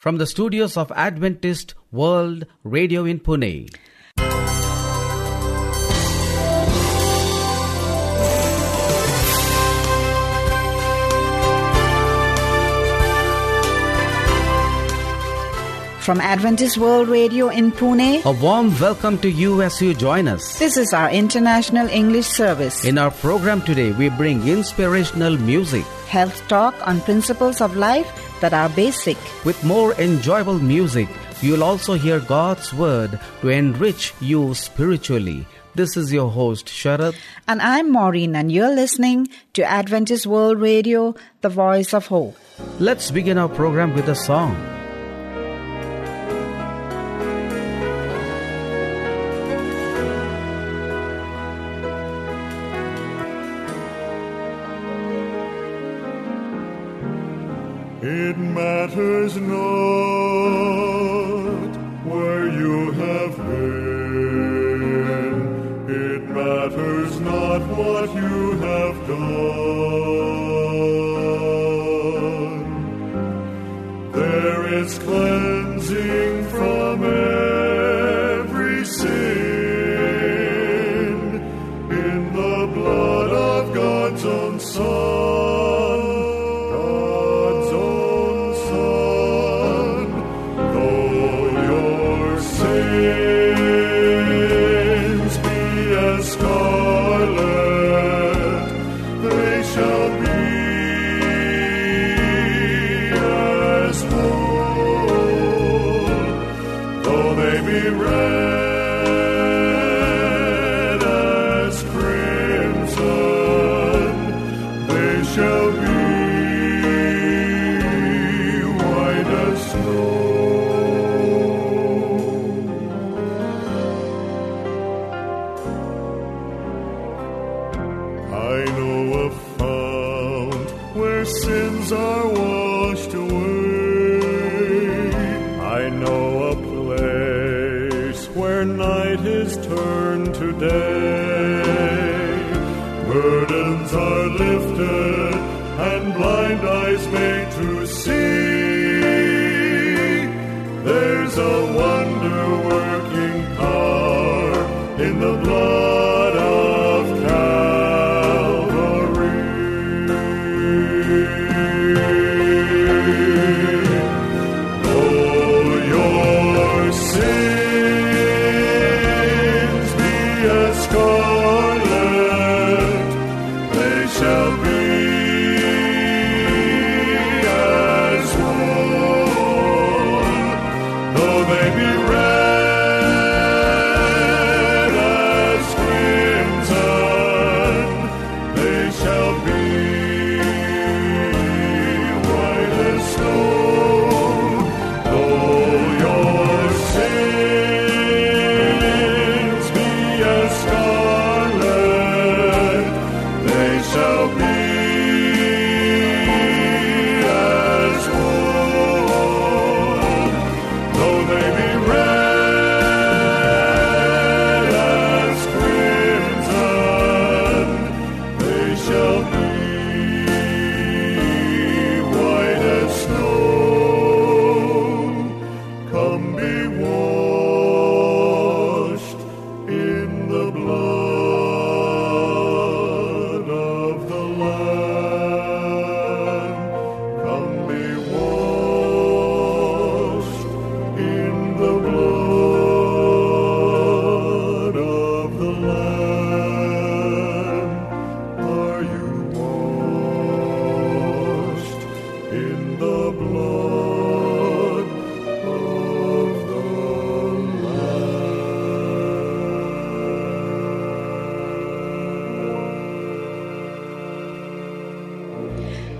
from the studios of Adventist World Radio in Pune. From Adventist World Radio in Pune, A warm welcome to you as you join us. this is our International English Service. In our program today, we bring inspirational music Health talk on principles of life that are basic. with more enjoyable music. You'll also hear God's word to enrich you spiritually. This is your host, Sharad. And I'm Maureen, and you're listening to Adventist World Radio, the voice of hope. Let's begin our program with a song. It matters not where you have been. It matters not what you have done. There is cleansing from every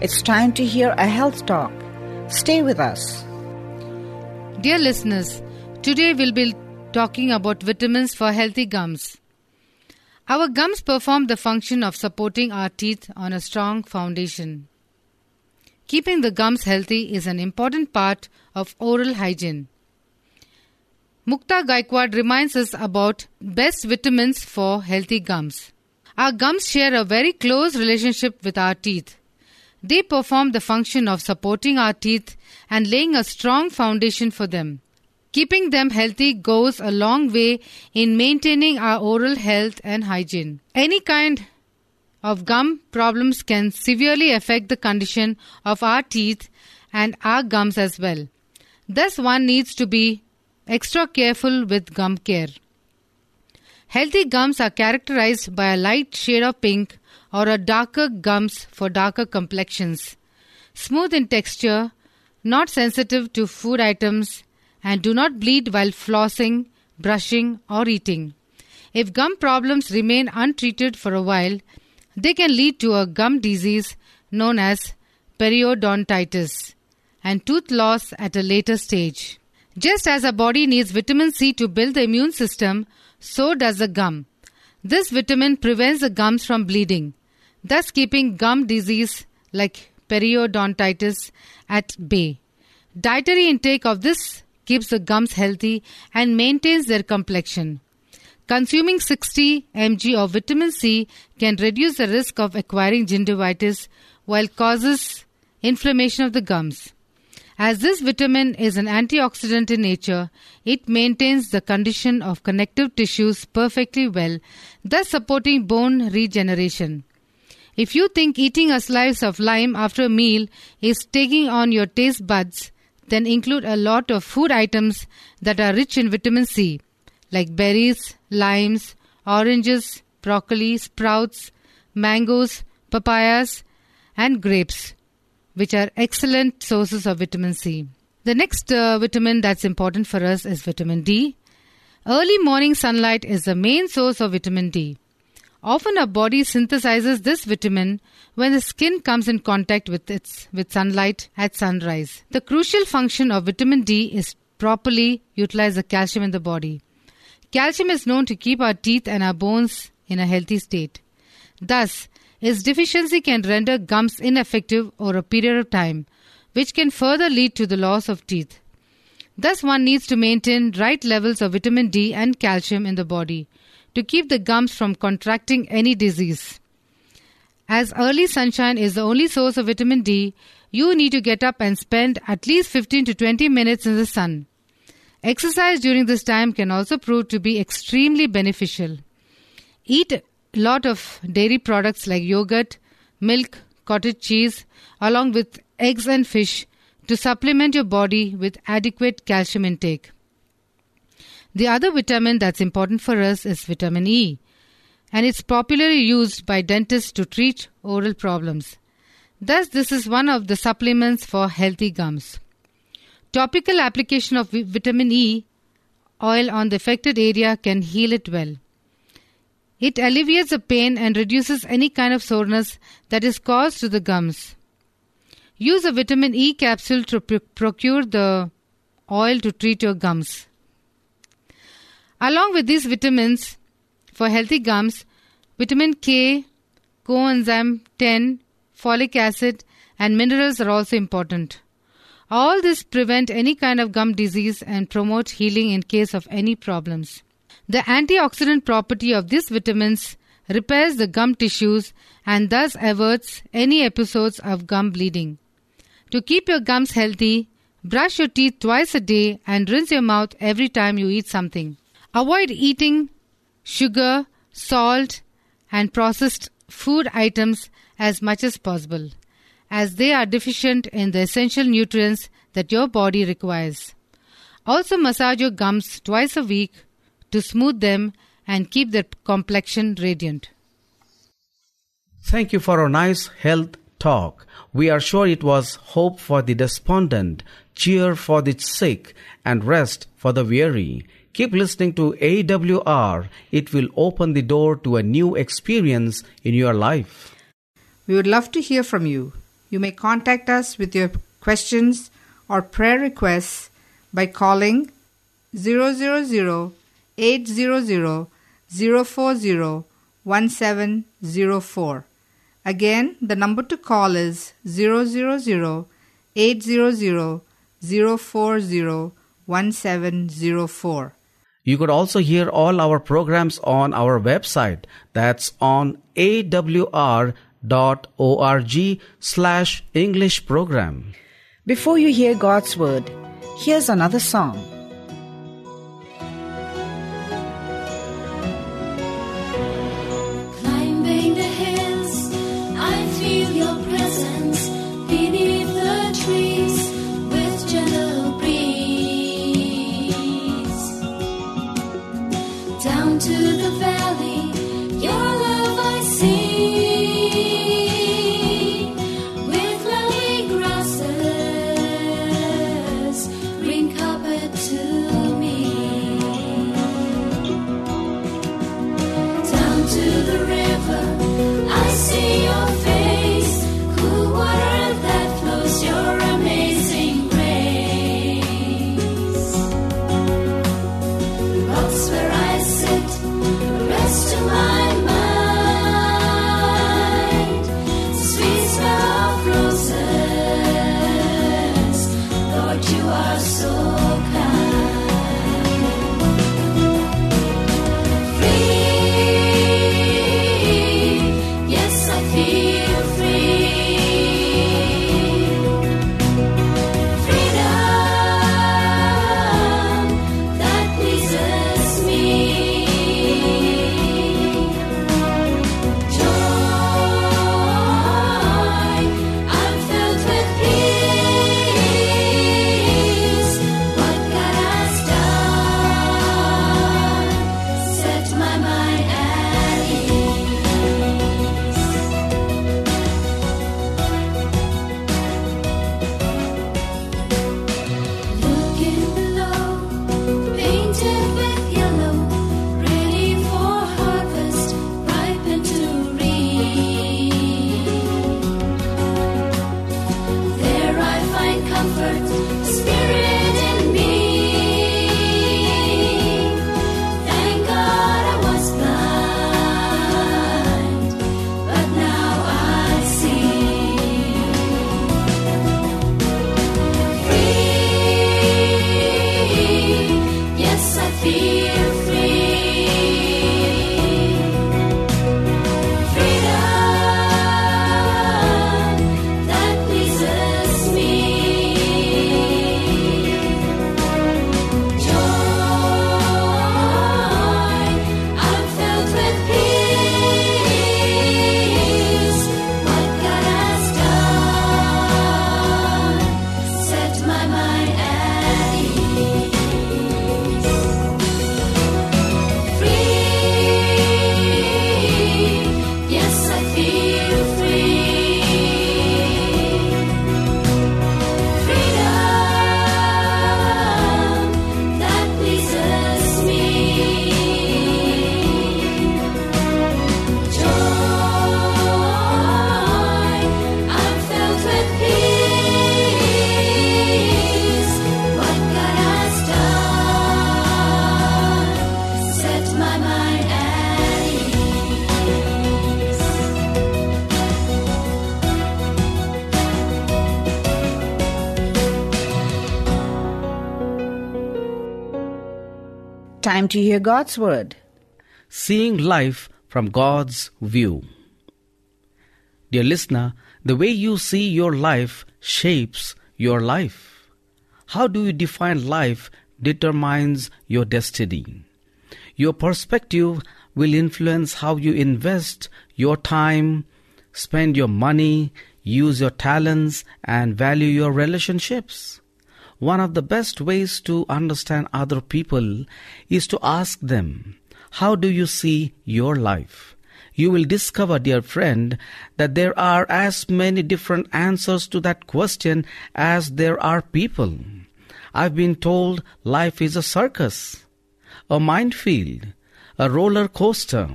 It's time to hear a health talk. Stay with us. Dear listeners, today we'll be talking about vitamins for healthy gums. Our gums perform the function of supporting our teeth on a strong foundation. Keeping the gums healthy is an important part of oral hygiene. Mukta Gaikwad reminds us about best vitamins for healthy gums. Our gums share a very close relationship with our teeth. They perform the function of supporting our teeth and laying a strong foundation for them. Keeping them healthy goes a long way in maintaining our oral health and hygiene. Any kind of gum problems can severely affect the condition of our teeth and our gums as well. Thus, one needs to be extra careful with gum care. Healthy gums are characterized by a light shade of pink or a darker gums for darker complexions. Smooth in texture, not sensitive to food items, and do not bleed while flossing, brushing, or eating. If gum problems remain untreated for a while, they can lead to a gum disease known as periodontitis and tooth loss at a later stage. Just as our body needs vitamin C to build the immune system, so does the gum. This vitamin prevents the gums from bleeding, thus keeping gum disease like periodontitis at bay. Dietary intake of this keeps the gums healthy and maintains their complexion. Consuming 60 mg of vitamin C can reduce the risk of acquiring gingivitis while causes inflammation of the gums. As this vitamin is an antioxidant in nature, it maintains the condition of connective tissues perfectly well, thus supporting bone regeneration. If you think eating a slice of lime after a meal is taking on your taste buds, then include a lot of food items that are rich in vitamin C, like berries, limes, oranges, broccoli, sprouts, mangoes, papayas, and grapes, which are excellent sources of vitamin C. The next uh, vitamin that's important for us is vitamin D. Early morning sunlight is the main source of vitamin D. Often our body synthesizes this vitamin when the skin comes in contact with its with sunlight at sunrise. The crucial function of vitamin D is properly utilize the calcium in the body. Calcium is known to keep our teeth and our bones in a healthy state. Thus, its deficiency can render gums ineffective over a period of time, which can further lead to the loss of teeth. Thus, one needs to maintain right levels of vitamin D and calcium in the body to keep the gums from contracting any disease. As early sunshine is the only source of vitamin D, you need to get up and spend at least 15 to 20 minutes in the sun. Exercise during this time can also prove to be extremely beneficial. Eat a lot of dairy products like yogurt, milk, cottage cheese, along with eggs and fish to supplement your body with adequate calcium intake. The other vitamin that's important for us is vitamin E, and it's popularly used by dentists to treat oral problems. Thus, this is one of the supplements for healthy gums. Topical application of vi- vitamin E oil on the affected area can heal it well. It alleviates the pain and reduces any kind of soreness that is caused to the gums. Use a vitamin E capsule to pr- procure the oil to treat your gums. Along with these vitamins for healthy gums, vitamin K, coenzyme 10, folic acid, and minerals are also important. All this prevent any kind of gum disease and promote healing in case of any problems. The antioxidant property of these vitamins repairs the gum tissues and thus averts any episodes of gum bleeding. To keep your gums healthy, brush your teeth twice a day and rinse your mouth every time you eat something. Avoid eating sugar, salt, and processed food items as much as possible, as they are deficient in the essential nutrients that your body requires. Also, massage your gums twice a week to smooth them and keep their complexion radiant. Thank you for a nice health talk. We are sure it was hope for the despondent, cheer for the sick, and rest for the weary. Keep listening to AWR. It will open the door to a new experience in your life. We would love to hear from you. You may contact us with your questions or prayer requests by calling 000 800 040 1704. Again, the number to call is 000 800 040 1704. You could also hear all our programs on our website. That's on awr.org. slash English program. Before you hear God's Word, here's another song. Time to hear God's Word. Seeing life from God's view. Dear listener, the way you see your life shapes your life. How do you define life determines your destiny. Your perspective will influence how you invest your time, spend your money, use your talents, and value your relationships. One of the best ways to understand other people is to ask them, How do you see your life? You will discover, dear friend, that there are as many different answers to that question as there are people. I've been told life is a circus, a minefield, a roller coaster,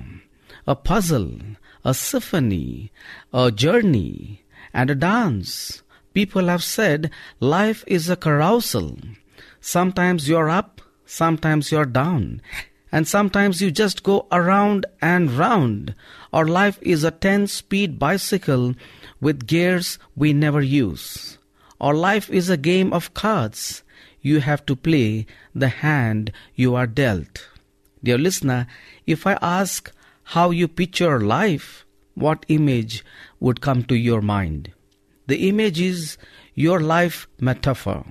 a puzzle, a symphony, a journey, and a dance. People have said life is a carousel. Sometimes you're up, sometimes you're down, and sometimes you just go around and round. Or life is a 10 speed bicycle with gears we never use. Or life is a game of cards. You have to play the hand you are dealt. Dear listener, if I ask how you picture life, what image would come to your mind? The image is your life metaphor.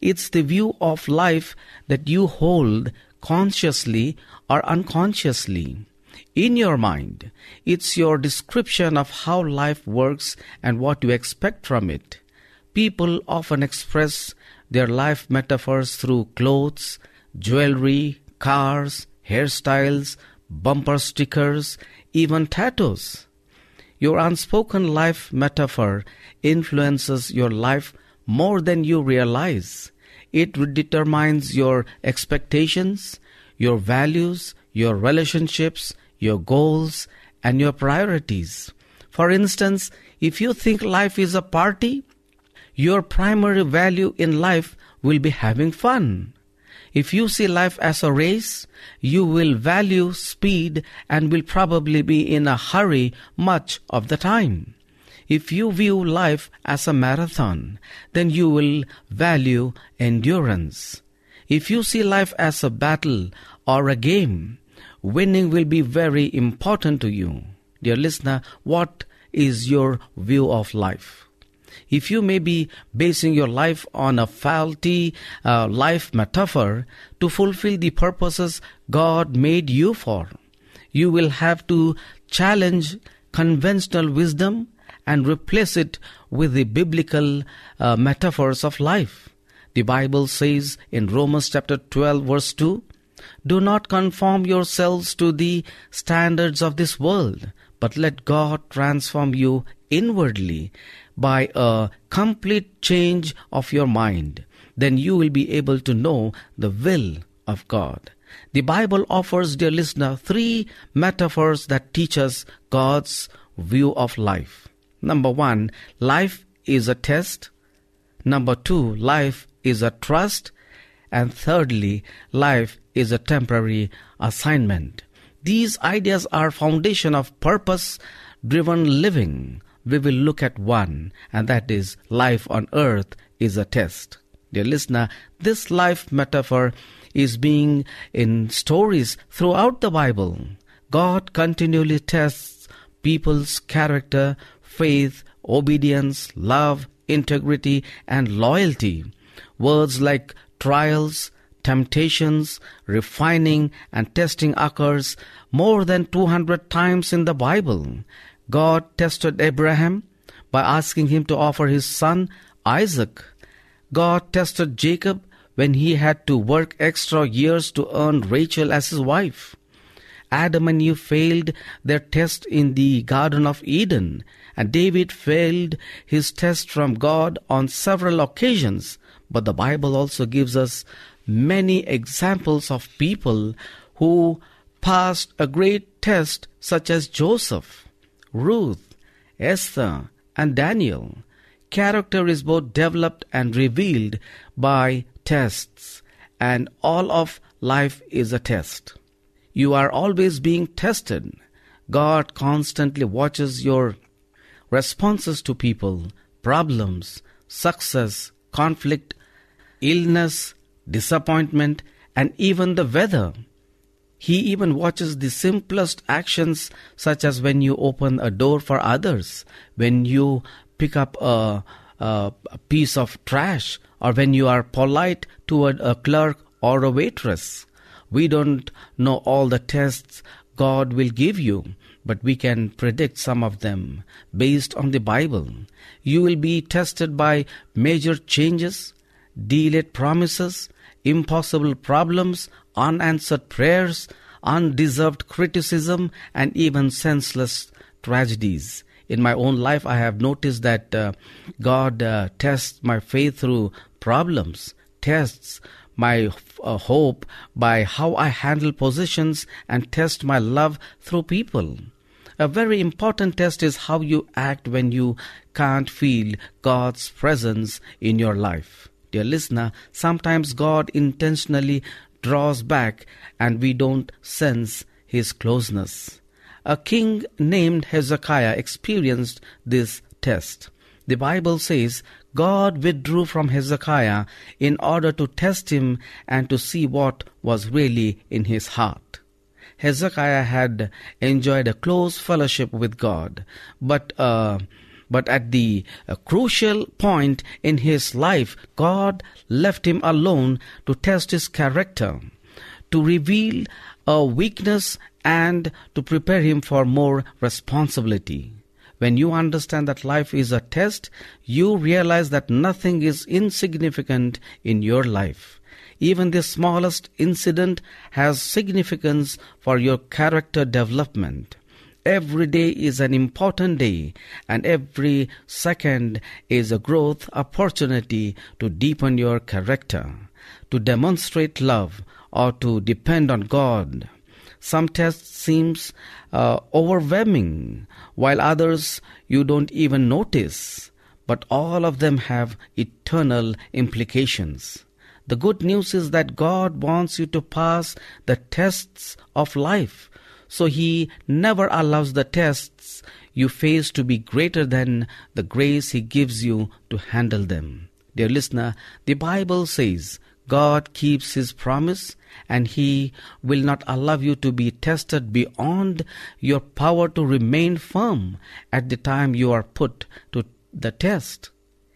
It's the view of life that you hold consciously or unconsciously. In your mind, it's your description of how life works and what you expect from it. People often express their life metaphors through clothes, jewelry, cars, hairstyles, bumper stickers, even tattoos. Your unspoken life metaphor influences your life more than you realize. It determines your expectations, your values, your relationships, your goals, and your priorities. For instance, if you think life is a party, your primary value in life will be having fun. If you see life as a race, you will value speed and will probably be in a hurry much of the time. If you view life as a marathon, then you will value endurance. If you see life as a battle or a game, winning will be very important to you. Dear listener, what is your view of life? If you may be basing your life on a faulty uh, life metaphor to fulfill the purposes God made you for, you will have to challenge conventional wisdom and replace it with the biblical uh, metaphors of life. The Bible says in Romans chapter 12 verse 2, Do not conform yourselves to the standards of this world, but let God transform you inwardly by a complete change of your mind. Then you will be able to know the will of God. The Bible offers, dear listener, three metaphors that teach us God's view of life. Number one, life is a test. Number two, life is a trust. And thirdly, life is a temporary assignment. These ideas are foundation of purpose driven living. We will look at one, and that is life on earth is a test. Dear listener, this life metaphor is being in stories throughout the Bible. God continually tests people's character, faith, obedience, love, integrity, and loyalty. Words like trials, temptations, refining, and testing occurs more than 200 times in the Bible. God tested Abraham by asking him to offer his son Isaac. God tested Jacob when he had to work extra years to earn Rachel as his wife. Adam and Eve failed their test in the Garden of Eden, and David failed his test from God on several occasions. But the Bible also gives us many examples of people who passed a great test, such as Joseph, Ruth, Esther, and Daniel. Character is both developed and revealed by tests, and all of life is a test. You are always being tested. God constantly watches your responses to people, problems, success, conflict, illness, disappointment, and even the weather. He even watches the simplest actions, such as when you open a door for others, when you pick up a, a, a piece of trash, or when you are polite toward a clerk or a waitress. We don't know all the tests God will give you, but we can predict some of them based on the Bible. You will be tested by major changes, delayed promises, impossible problems, unanswered prayers, undeserved criticism, and even senseless tragedies. In my own life, I have noticed that uh, God uh, tests my faith through problems, tests my uh, hope by how I handle positions, and tests my love through people. A very important test is how you act when you can't feel God's presence in your life. Dear listener, sometimes God intentionally draws back and we don't sense his closeness. A king named Hezekiah experienced this test. The Bible says God withdrew from Hezekiah in order to test him and to see what was really in his heart. Hezekiah had enjoyed a close fellowship with God, but uh, but at the uh, crucial point in his life, God left him alone to test his character, to reveal a weakness, and to prepare him for more responsibility. When you understand that life is a test, you realize that nothing is insignificant in your life. Even the smallest incident has significance for your character development. Every day is an important day, and every second is a growth opportunity to deepen your character, to demonstrate love, or to depend on God. Some tests seems uh, overwhelming, while others you don't even notice. But all of them have eternal implications. The good news is that God wants you to pass the tests of life. So He never allows the tests you face to be greater than the grace He gives you to handle them. Dear listener, the Bible says God keeps His promise and He will not allow you to be tested beyond your power to remain firm at the time you are put to the test.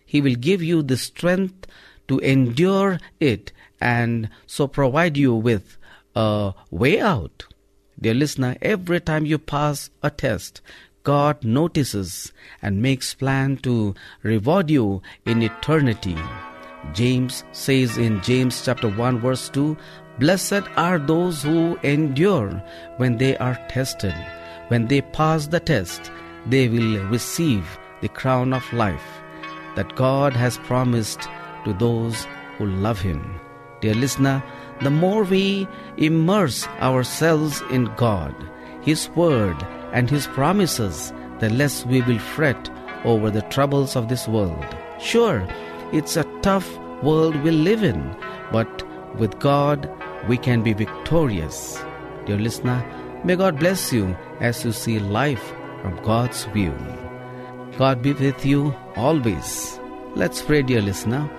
He will give you the strength to endure it and so provide you with a way out. Dear listener, every time you pass a test, God notices and makes plan to reward you in eternity. James says in James chapter 1 verse 2, Blessed are those who endure when they are tested. When they pass the test, they will receive the crown of life that God has promised to those who love Him. Dear listener, the more we immerse ourselves in God, His Word, and His promises, the less we will fret over the troubles of this world. Sure, it's a tough world we live in, but with God, we can be victorious. Dear listener, may God bless you as you see life from God's view. God be with you always. Let's pray, dear listener.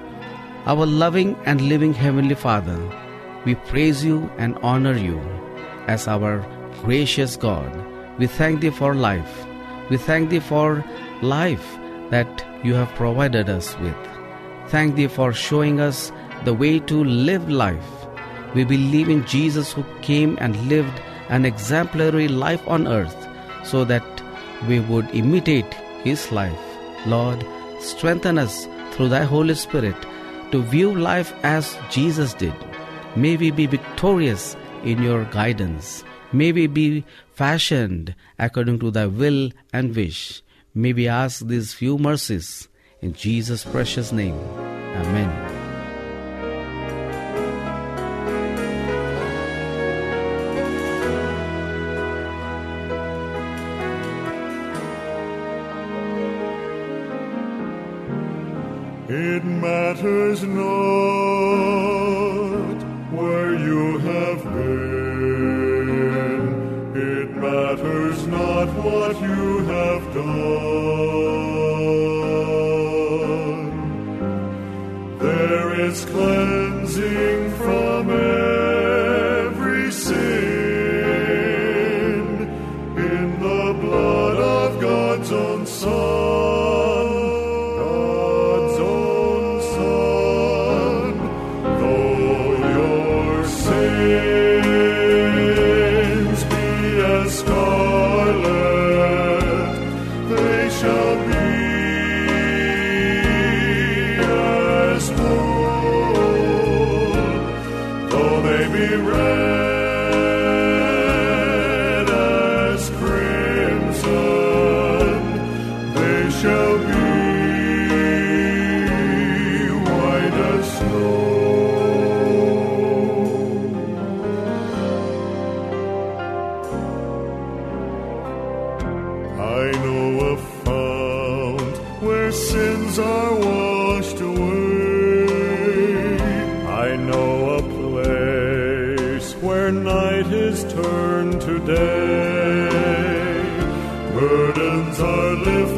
Our loving and living Heavenly Father, we praise you and honor you as our gracious God. We thank Thee for life. We thank Thee for life that you have provided us with. Thank Thee for showing us the way to live life. We believe in Jesus who came and lived an exemplary life on earth so that we would imitate His life. Lord, strengthen us through Thy Holy Spirit to view life as Jesus did. May we be victorious in your guidance. May we be fashioned according to thy will and wish. May we ask these few mercies in Jesus' precious name. Amen. It matters not where you have been. It matters not what you have done. There is cleansing from every sin I know a fount where sins are washed away. I know a place where night is turned to day. Burdens are lifted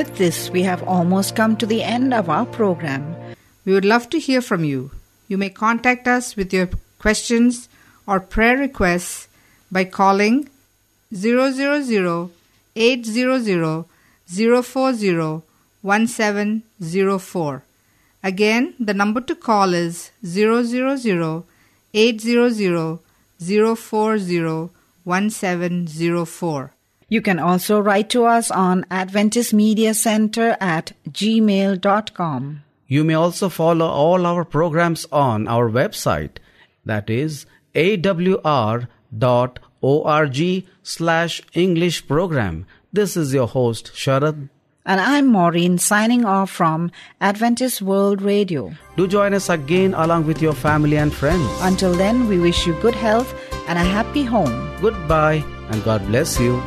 With this, we have almost come to the end of our program. We would love to hear from you. You may contact us with your questions or prayer requests by calling 000 800 040 1704. Again, the number to call is 000 800 040 1704. You can also write to us on Adventist Media Center at gmail.com. You may also follow all our programs on our website that is awr.org slash English program. This is your host Sharad. And I'm Maureen signing off from Adventist World Radio. Do join us again along with your family and friends. Until then, we wish you good health and a happy home. Goodbye and God bless you.